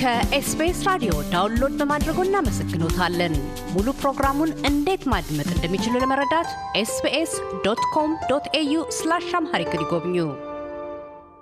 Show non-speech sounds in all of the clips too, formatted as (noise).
ከኤስቢኤስ ራዲዮ download በማድረጎ እናመሰግኖታለን። ሙሉ ፕሮግራሙን እንዴት ማድመጥ እንደሚችሉ ለመረዳት ኤስቢኤስ dot com dot au slash Amharic ይጎብኙ።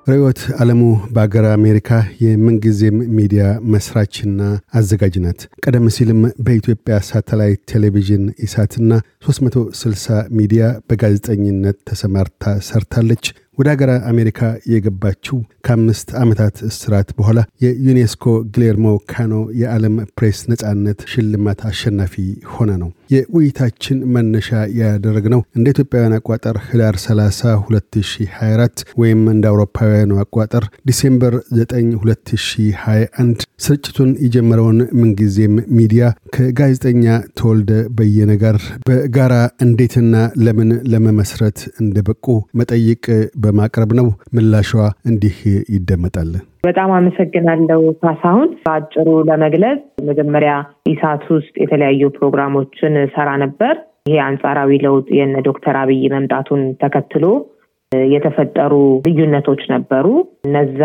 ርዕዮት ዓለሙ በአገር አሜሪካ የምንጊዜም ሚዲያ መስራችና አዘጋጅ ናት። ቀደም ሲልም በኢትዮጵያ ሳተላይት ቴሌቪዥን ኢሳትና 360 ሚዲያ በጋዜጠኝነት ተሰማርታ ሰርታለች። ወደ ሀገር አሜሪካ የገባችው ከአምስት ዓመታት እስራት በኋላ የዩኔስኮ ግሌርሞ ካኖ የዓለም ፕሬስ ነጻነት ሽልማት አሸናፊ ሆና ነው። የውይይታችን መነሻ ያደረግነው እንደ ኢትዮጵያውያን አቋጠር ህዳር 30 2024 ወይም እንደ አውሮፓውያኑ አቋጠር ዲሴምበር 9 2021 ስርጭቱን የጀመረውን ምንጊዜም ሚዲያ ከጋዜጠኛ ተወልደ በየነ ጋር በጋራ እንዴትና ለምን ለመመስረት እንደበቁ መጠይቅ በማቅረብ ነው። ምላሿ እንዲህ ይደመጣል። በጣም አመሰግናለሁ ካሳሁን። በአጭሩ ለመግለጽ መጀመሪያ ኢሳት ውስጥ የተለያዩ ፕሮግራሞችን ሰራ ነበር። ይሄ አንጻራዊ ለውጥ የነ ዶክተር አብይ መምጣቱን ተከትሎ የተፈጠሩ ልዩነቶች ነበሩ። እነዛ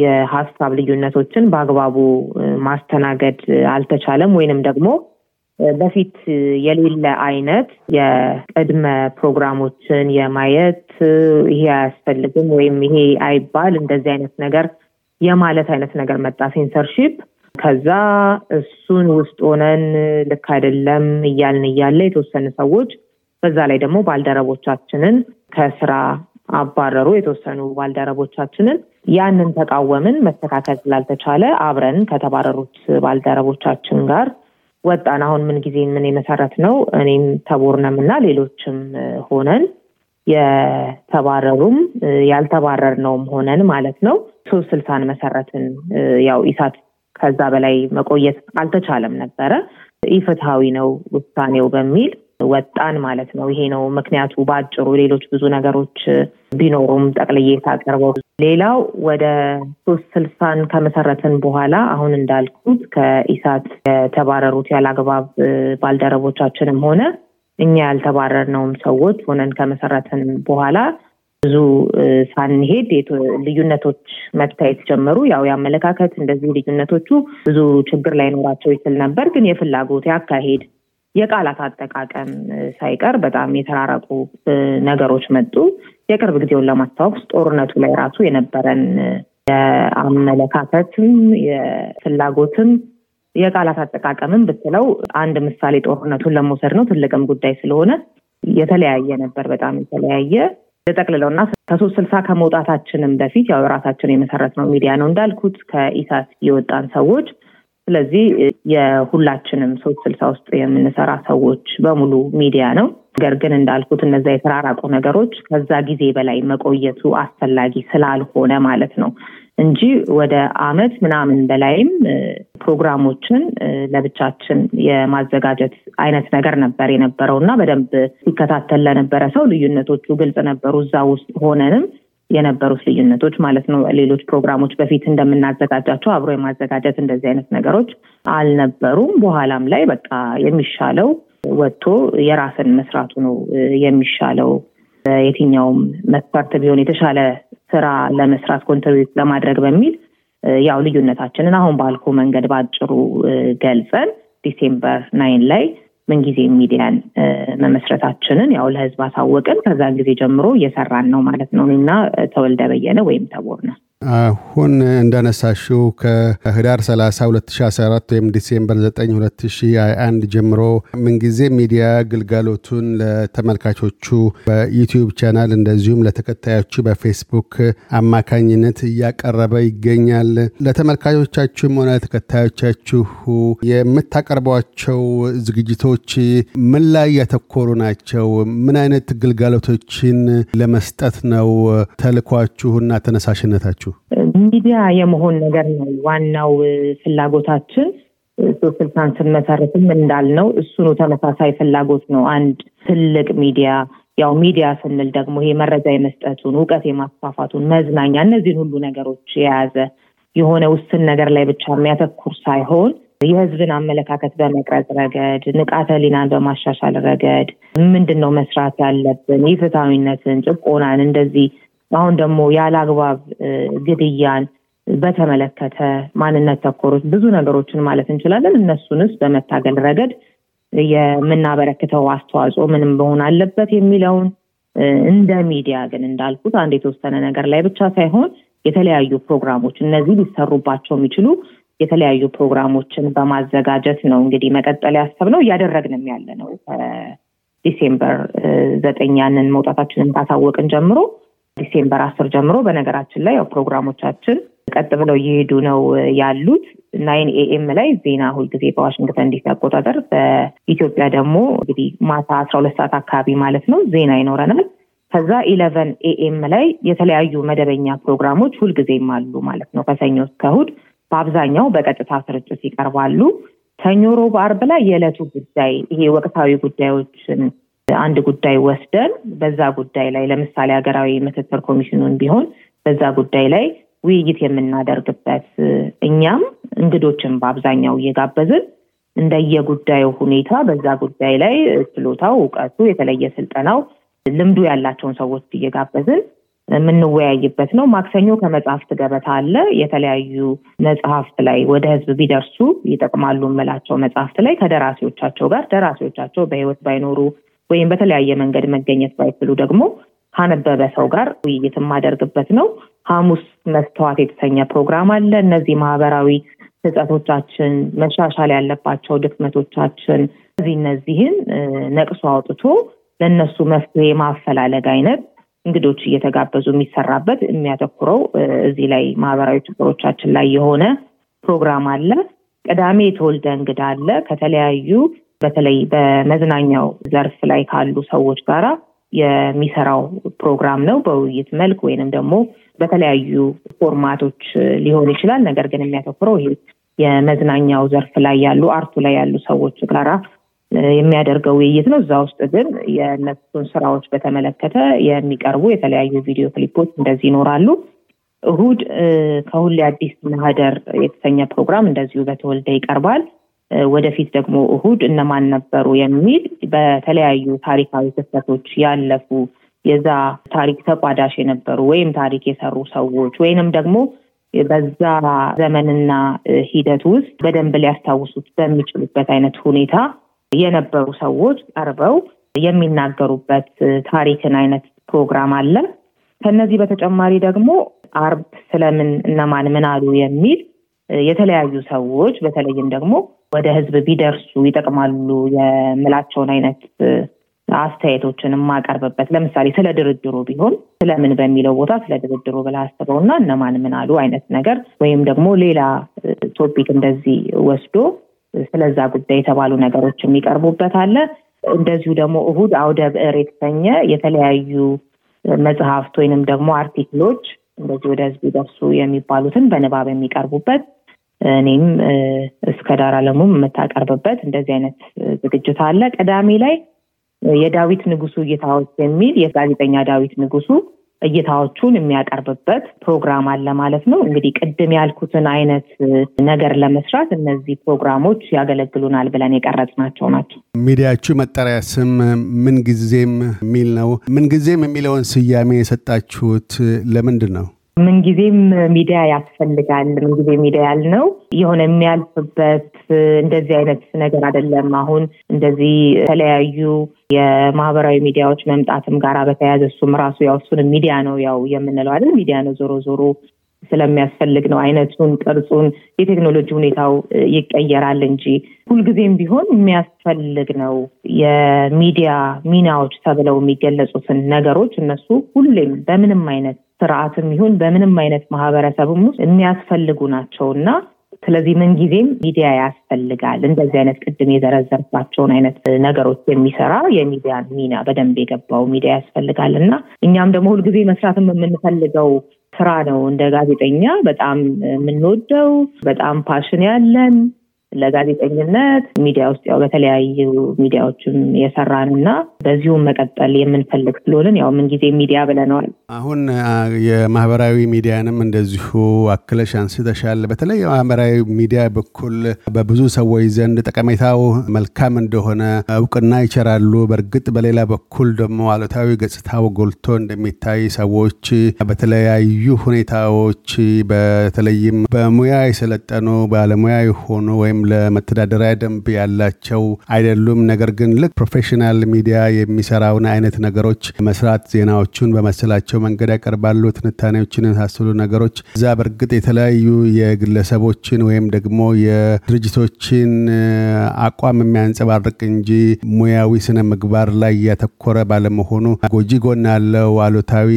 የሀሳብ ልዩነቶችን በአግባቡ ማስተናገድ አልተቻለም ወይንም ደግሞ በፊት የሌለ አይነት የቅድመ ፕሮግራሞችን የማየት ይሄ አያስፈልግም ወይም ይሄ አይባል እንደዚህ አይነት ነገር የማለት አይነት ነገር መጣ፣ ሴንሰርሺፕ። ከዛ እሱን ውስጥ ሆነን ልክ አይደለም እያልን እያለ የተወሰኑ ሰዎች በዛ ላይ ደግሞ ባልደረቦቻችንን ከስራ አባረሩ። የተወሰኑ ባልደረቦቻችንን ያንን ተቃወምን። መስተካከል ስላልተቻለ አብረን ከተባረሩት ባልደረቦቻችን ጋር ወጣን። አሁን ምን ጊዜ ምን የመሰረት ነው እኔም ተቦርነም እና ሌሎችም ሆነን የተባረሩም ያልተባረርነውም ሆነን ማለት ነው ሶስት ስልሳን መሰረትን። ያው ኢሳት ከዛ በላይ መቆየት አልተቻለም ነበረ። ኢፍትሐዊ ነው ውሳኔው በሚል ወጣን ማለት ነው። ይሄ ነው ምክንያቱ በአጭሩ። ሌሎች ብዙ ነገሮች ቢኖሩም ጠቅልዬ ታቀርበው ሌላው ወደ ሶስት ስልሳን ከመሰረትን በኋላ አሁን እንዳልኩት ከኢሳት የተባረሩት ያለአግባብ ባልደረቦቻችንም ሆነ እኛ ያልተባረርነውም ሰዎች ሆነን ከመሰረትን በኋላ ብዙ ሳንሄድ ልዩነቶች መታየት ጀመሩ። ያው የአመለካከት እንደዚህ ልዩነቶቹ ብዙ ችግር ላይኖራቸው ይችል ነበር፣ ግን የፍላጎት ያካሄድ የቃላት አጠቃቀም ሳይቀር በጣም የተራረቁ ነገሮች መጡ። የቅርብ ጊዜውን ለማስታወስ ጦርነቱ ላይ ራሱ የነበረን የአመለካከትም የፍላጎትም የቃላት አጠቃቀምም ብትለው አንድ ምሳሌ ጦርነቱን ለመውሰድ ነው። ትልቅም ጉዳይ ስለሆነ የተለያየ ነበር፣ በጣም የተለያየ ተጠቅልለውና ከሶስት ስልሳ ከመውጣታችንም በፊት ያው ራሳችን የመሰረት ነው ሚዲያ ነው እንዳልኩት ከኢሳት የወጣን ሰዎች ስለዚህ የሁላችንም ሶስት ስልሳ ውስጥ የምንሰራ ሰዎች በሙሉ ሚዲያ ነው። ነገር ግን እንዳልኩት እነዛ የተራራቁ ነገሮች ከዛ ጊዜ በላይ መቆየቱ አስፈላጊ ስላልሆነ ማለት ነው እንጂ ወደ አመት ምናምን በላይም ፕሮግራሞችን ለብቻችን የማዘጋጀት አይነት ነገር ነበር የነበረው እና በደንብ ሲከታተል ለነበረ ሰው ልዩነቶቹ ግልጽ ነበሩ። እዛ ውስጥ ሆነንም የነበሩት ልዩነቶች ማለት ነው። ሌሎች ፕሮግራሞች በፊት እንደምናዘጋጃቸው አብሮ የማዘጋጀት እንደዚህ አይነት ነገሮች አልነበሩም። በኋላም ላይ በቃ የሚሻለው ወጥቶ የራስን መስራቱ ነው የሚሻለው። የትኛውም መስፈርት ቢሆን የተሻለ ስራ ለመስራት contribute ለማድረግ በሚል ያው ልዩነታችንን አሁን ባልኩ መንገድ በአጭሩ ገልጸን December nine ላይ ምንጊዜም ሚዲያን መመስረታችንን ያው ለህዝብ አሳወቅን። ከዛን ጊዜ ጀምሮ እየሰራን ነው ማለት ነው። እኔና ተወልደ በየነ ወይም ተቦርነ አሁን እንዳነሳሽው ከህዳር 30 2014 ወይም December 9 2021 ጀምሮ ምንጊዜም ሚዲያ ግልጋሎቱን ለተመልካቾቹ በዩቲዩብ ቻናል እንደዚሁም ለተከታዮቹ በፌስቡክ አማካኝነት እያቀረበ ይገኛል። ለተመልካቾቻችሁም ሆነ ተከታዮቻችሁ የምታቀርቧቸው ዝግጅቶች ምን ላይ ያተኮሩ ናቸው? ምን አይነት ግልጋሎቶችን ለመስጠት ነው ተልኳችሁና ተነሳሽነታችሁ? ሚዲያ የመሆን ነገር ነው ዋናው ፍላጎታችን። ስልሳን ስንመሰርትም እንዳልነው እሱኑ ተመሳሳይ ፍላጎት ነው። አንድ ትልቅ ሚዲያ ያው ሚዲያ ስንል ደግሞ ይሄ መረጃ የመስጠቱን እውቀት የማስፋፋቱን መዝናኛ፣ እነዚህን ሁሉ ነገሮች የያዘ የሆነ ውስን ነገር ላይ ብቻ የሚያተኩር ሳይሆን የህዝብን አመለካከት በመቅረጽ ረገድ፣ ንቃተ ህሊናን በማሻሻል ረገድ ምንድን ነው መስራት ያለብን፣ የፍትሐዊነትን፣ ጭቆናን እንደዚህ አሁን ደግሞ ያለ አግባብ ግድያን በተመለከተ ማንነት ተኮር ብዙ ነገሮችን ማለት እንችላለን። እነሱንስ በመታገል ረገድ የምናበረክተው አስተዋጽኦ ምን መሆን አለበት የሚለውን እንደ ሚዲያ ግን እንዳልኩት አንድ የተወሰነ ነገር ላይ ብቻ ሳይሆን የተለያዩ ፕሮግራሞች እነዚህ ሊሰሩባቸው የሚችሉ የተለያዩ ፕሮግራሞችን በማዘጋጀት ነው እንግዲህ መቀጠል ያሰብነው እያደረግንም ያለ ነው። ከ December ዘጠኝ ያንን መውጣታችንን ካሳወቅን ጀምሮ December አስር ጀምሮ በነገራችን ላይ ያው ፕሮግራሞቻችን ቀጥ ብለው እየሄዱ ነው ያሉት። nine AM ላይ ዜና ሁልጊዜ በዋሽንግተን ዲሲ አቆጣጠር፣ በኢትዮጵያ ደግሞ እንግዲህ ማታ አስራ ሁለት ሰዓት አካባቢ ማለት ነው ዜና ይኖረናል። ከዛ eleven AM ላይ የተለያዩ መደበኛ ፕሮግራሞች ሁልጊዜም አሉ ማለት ነው ከሰኞ እስከ እሑድ በአብዛኛው በቀጥታ ስርጭት ይቀርባሉ። ሰኞ፣ ሮብ፣ አርብ ላይ የዕለቱ ጉዳይ ይሄ ወቅታዊ ጉዳዮችን አንድ ጉዳይ ወስደን በዛ ጉዳይ ላይ ለምሳሌ ሀገራዊ ምክክር ኮሚሽኑን ቢሆን በዛ ጉዳይ ላይ ውይይት የምናደርግበት እኛም እንግዶችን በአብዛኛው እየጋበዝን እንደየጉዳዩ ሁኔታ በዛ ጉዳይ ላይ ችሎታው፣ እውቀቱ፣ የተለየ ስልጠናው፣ ልምዱ ያላቸውን ሰዎች እየጋበዝን የምንወያይበት ነው። ማክሰኞ ከመጽሐፍት ገበታ አለ። የተለያዩ መጽሐፍት ላይ ወደ ህዝብ ቢደርሱ ይጠቅማሉ የምላቸው መጽሐፍት ላይ ከደራሲዎቻቸው ጋር ደራሲዎቻቸው በህይወት ባይኖሩ ወይም በተለያየ መንገድ መገኘት ባይችሉ ደግሞ ካነበበ ሰው ጋር ውይይት የማደርግበት ነው። ሐሙስ መስተዋት የተሰኘ ፕሮግራም አለ። እነዚህ ማህበራዊ ህጸቶቻችን፣ መሻሻል ያለባቸው ድክመቶቻችን እነዚህ እነዚህን ነቅሶ አውጥቶ ለእነሱ መፍትሄ ማፈላለግ አይነት እንግዶች እየተጋበዙ የሚሰራበት የሚያተኩረው እዚህ ላይ ማህበራዊ ችግሮቻችን ላይ የሆነ ፕሮግራም አለ። ቅዳሜ የተወልደ እንግዳ አለ። ከተለያዩ በተለይ በመዝናኛው ዘርፍ ላይ ካሉ ሰዎች ጋራ የሚሰራው ፕሮግራም ነው። በውይይት መልክ ወይንም ደግሞ በተለያዩ format ኦች ሊሆን ይችላል። ነገር ግን የሚያተኩረው ይሄ የመዝናኛው ዘርፍ ላይ ያሉ art ኡ ላይ ያሉ ሰዎች ጋራ የሚያደርገው ውይይት ነው። እዛ ውስጥ ግን የእነሱን ስራዎች በተመለከተ የሚቀርቡ የተለያዩ ቪዲዮ ክሊፖች እንደዚህ ይኖራሉ። እሁድ ከሁሌ አዲስ ማህደር የተሰኘ ፕሮግራም እንደዚሁ በተወልደ ይቀርባል። ወደፊት ደግሞ እሁድ እነማን ነበሩ የሚል በተለያዩ ታሪካዊ ክስተቶች ያለፉ የዛ ታሪክ ተቋዳሽ የነበሩ ወይም ታሪክ የሰሩ ሰዎች ወይንም ደግሞ በዛ ዘመንና ሂደት ውስጥ በደንብ ሊያስታውሱት በሚችሉበት አይነት ሁኔታ የነበሩ ሰዎች ቀርበው የሚናገሩበት ታሪክን አይነት ፕሮግራም አለ። ከነዚህ በተጨማሪ ደግሞ አርብ ስለምን እነማን ምን አሉ የሚል የተለያዩ ሰዎች በተለይም ደግሞ ወደ ሕዝብ ቢደርሱ ይጠቅማሉ የምላቸውን አይነት አስተያየቶችን የማቀርብበት ለምሳሌ ስለ ድርድሩ ቢሆን ስለምን በሚለው ቦታ ስለ ድርድሩ ብላ አስበው እና እነማን ምን አሉ አይነት ነገር ወይም ደግሞ ሌላ ቶፒክ እንደዚህ ወስዶ ስለዛ ጉዳይ የተባሉ ነገሮች የሚቀርቡበት አለ። እንደዚሁ ደግሞ እሁድ አውደ ብዕር የተሰኘ የተለያዩ መጽሐፍት ወይንም ደግሞ አርቲክሎች እንደዚህ ወደ ህዝብ ይደርሱ የሚባሉትን በንባብ የሚቀርቡበት እኔም እስከ ዳር አለሙም የምታቀርብበት እንደዚህ አይነት ዝግጅት አለ። ቅዳሜ ላይ የዳዊት ንጉሱ እይታዎች የሚል የጋዜጠኛ ዳዊት ንጉሱ እይታዎቹን የሚያቀርብበት ፕሮግራም አለ ማለት ነው። እንግዲህ ቅድም ያልኩትን አይነት ነገር ለመስራት እነዚህ ፕሮግራሞች ያገለግሉናል ብለን የቀረጽናቸው ናቸው። ሚዲያችሁ መጠሪያ ስም ምንጊዜም የሚል ነው። ምንጊዜም የሚለውን ስያሜ የሰጣችሁት ለምንድን ነው? ምንጊዜም ሚዲያ ያስፈልጋል። ምንጊዜ ሚዲያ ያልነው የሆነ የሚያልፍበት እንደዚህ አይነት ነገር አይደለም። አሁን እንደዚህ የተለያዩ የማህበራዊ ሚዲያዎች መምጣትም ጋር በተያያዘ እሱም ራሱ ያው እሱንም ሚዲያ ነው ያው የምንለው አይደል? ሚዲያ ነው ዞሮ ዞሮ ስለሚያስፈልግ ነው። አይነቱን፣ ቅርጹን፣ የቴክኖሎጂ ሁኔታው ይቀየራል እንጂ ሁልጊዜም ቢሆን የሚያስፈልግ ነው። የሚዲያ ሚናዎች ተብለው የሚገለጹትን ነገሮች እነሱ ሁሌም በምንም አይነት ስርዓትም ይሁን በምንም አይነት ማህበረሰብም ውስጥ የሚያስፈልጉ ናቸው እና ስለዚህ ምንጊዜም ሚዲያ ያስፈልጋል። እንደዚህ አይነት ቅድም የዘረዘርባቸውን አይነት ነገሮች የሚሰራ የሚዲያ ሚና በደንብ የገባው ሚዲያ ያስፈልጋል እና እኛም ደግሞ ሁልጊዜ መስራትም የምንፈልገው ስራ ነው። እንደ ጋዜጠኛ በጣም የምንወደው በጣም passion ያለን ለጋዜጠኝነት ሚዲያ ውስጥ ያው በተለያዩ ሚዲያዎችም የሰራን እና በዚሁም መቀጠል የምንፈልግ ስለሆንን ያው ምንጊዜ ሚዲያ ብለነዋል። አሁን የማህበራዊ ሚዲያንም እንደዚሁ አክለሽ አንስተሻል። በተለይ የማህበራዊ ሚዲያ በኩል በብዙ ሰዎች ዘንድ ጠቀሜታው መልካም እንደሆነ እውቅና ይቸራሉ። በእርግጥ በሌላ በኩል ደግሞ አሉታዊ ገጽታው ጎልቶ እንደሚታይ ሰዎች በተለያዩ ሁኔታዎች በተለይም በሙያ የሰለጠኑ ባለሙያ የሆኑ ወይም ለመተዳደሪያ ደንብ ያላቸው አይደሉም። ነገር ግን ልክ professional ሚዲያ የሚሰራውን አይነት ነገሮች መስራት ዜናዎቹን በመሰላቸው መንገድ ያቀርባሉ። ትንታኔዎችን የመሳሰሉ ነገሮች እዛ በእርግጥ የተለያዩ የግለሰቦችን ወይም ደግሞ የድርጅቶችን አቋም የሚያንጸባርቅ እንጂ ሙያዊ ስነ ምግባር ላይ ያተኮረ ባለመሆኑ ጎጂ ጎን አለው፣ አሉታዊ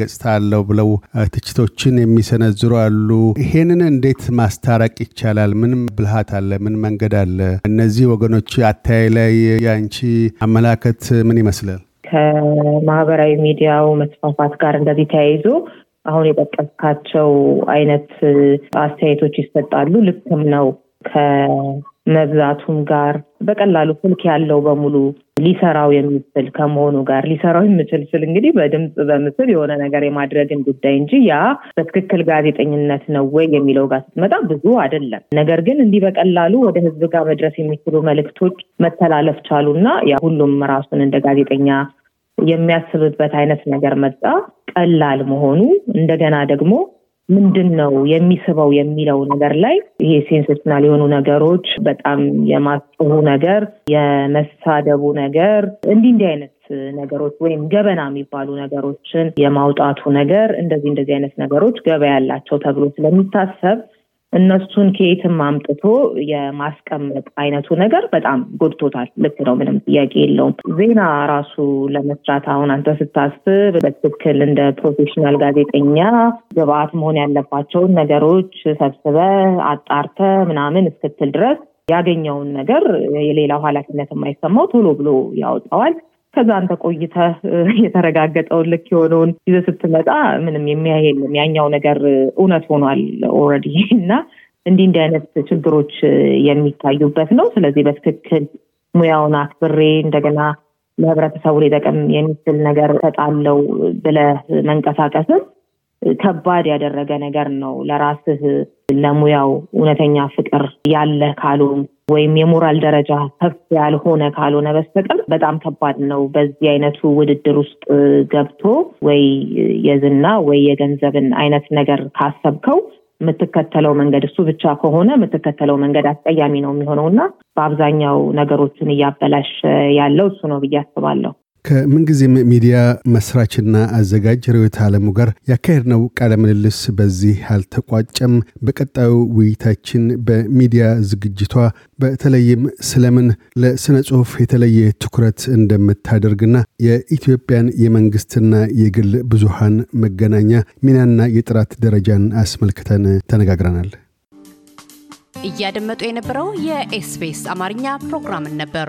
ገጽታ አለው ብለው ትችቶችን የሚሰነዝሩ አሉ። ይሄንን እንዴት ማስታረቅ ይቻላል? ምን ብልሃት አለ? ምን መንገድ አለ? እነዚህ ወገኖች አተያይ ላይ የአንቺ አመላከት ምን ይመስላል? ከማህበራዊ ሚዲያው መስፋፋት ጋር እንደዚህ ተያይዞ አሁን የጠቀስካቸው አይነት አስተያየቶች ይሰጣሉ። ልክም ነው። ከመብዛቱም ጋር በቀላሉ ስልክ ያለው በሙሉ ሊሰራው የሚችል ከመሆኑ ጋር ሊሰራው የሚችል ስል እንግዲህ በድምፅ በምስል የሆነ ነገር የማድረግን ጉዳይ እንጂ ያ በትክክል ጋዜጠኝነት ነው ወይ የሚለው ጋር ስትመጣ ብዙ አይደለም። ነገር ግን እንዲህ በቀላሉ ወደ ህዝብ ጋር መድረስ የሚችሉ መልእክቶች መተላለፍ ቻሉ እና ያ ሁሉም ራሱን እንደ ጋዜጠኛ የሚያስብበት አይነት ነገር መጣ። ቀላል መሆኑ እንደገና ደግሞ ምንድን ነው የሚስበው የሚለው ነገር ላይ ይሄ ሴንሴሽናል የሆኑ ነገሮች፣ በጣም የማስጮሁ ነገር፣ የመሳደቡ ነገር እንዲህ እንዲህ አይነት ነገሮች ወይም ገበና የሚባሉ ነገሮችን የማውጣቱ ነገር እንደዚህ እንደዚህ አይነት ነገሮች ገበያ ያላቸው ተብሎ ስለሚታሰብ እነሱን ከየትም አምጥቶ የማስቀመጥ አይነቱ ነገር በጣም ጎድቶታል። ልክ ነው፣ ምንም ጥያቄ የለውም። ዜና ራሱ ለመስራት አሁን አንተ ስታስብ በትክክል እንደ professional ጋዜጠኛ ግብአት መሆን ያለባቸውን ነገሮች ሰብስበህ አጣርተህ ምናምን እስክትል ድረስ ያገኘውን ነገር የሌላው ኃላፊነት የማይሰማው ቶሎ ብሎ ያወጣዋል። ከዛ አንተ ቆይተህ የተረጋገጠውን ልክ የሆነውን ይዘህ ስትመጣ ምንም የሚያይ የለም። ያኛው ነገር እውነት ሆኗል already (laughs) እና እንዲህ እንዲህ አይነት ችግሮች የሚታዩበት ነው። ስለዚህ በትክክል ሙያውን አክብሬ እንደገና ለህብረተሰቡ ሊጠቅም የሚችል ነገር ተጣለው ብለህ መንቀሳቀስም ከባድ ያደረገ ነገር ነው። ለራስህ ለሙያው እውነተኛ ፍቅር ያለ ካልሆን ወይም የሞራል ደረጃ ከፍ ያልሆነ ካልሆነ በስተቀር በጣም ከባድ ነው። በዚህ አይነቱ ውድድር ውስጥ ገብቶ ወይ የዝና ወይ የገንዘብን አይነት ነገር ካሰብከው የምትከተለው መንገድ እሱ ብቻ ከሆነ የምትከተለው መንገድ አስቀያሚ ነው የሚሆነው እና በአብዛኛው ነገሮችን እያበላሽ ያለው እሱ ነው ብዬ አስባለሁ። ከምንጊዜም ሚዲያ መስራችና አዘጋጅ ርዕዮት ዓለሙ ጋር ያካሄድነው ቃለ ምልልስ በዚህ አልተቋጨም። በቀጣዩ ውይይታችን በሚዲያ ዝግጅቷ በተለይም ስለምን ለስነ ጽሁፍ የተለየ ትኩረት እንደምታደርግና የኢትዮጵያን የመንግስትና የግል ብዙሃን መገናኛ ሚናና የጥራት ደረጃን አስመልክተን ተነጋግረናል። እያደመጡ የነበረው የኤስቢኤስ አማርኛ ፕሮግራምን ነበር።